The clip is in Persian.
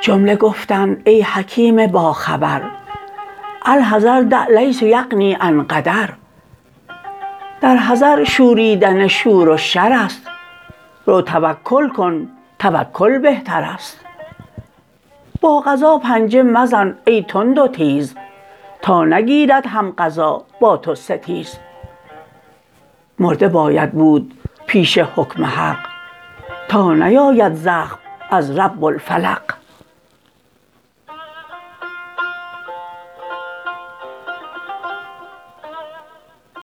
جمله گفتند ای حکیم باخبر الحذر دع لیس یغنی عن قدر. در حذر شوریدن شور و شرست رو توکل کن توکل بهترست با قضا پنجه مزن ای تند و تیز تا نگیرد هم قضا با تو ستیز. مرده باید بود پیش حکم حق تا نیاید زخم از رب الفلق.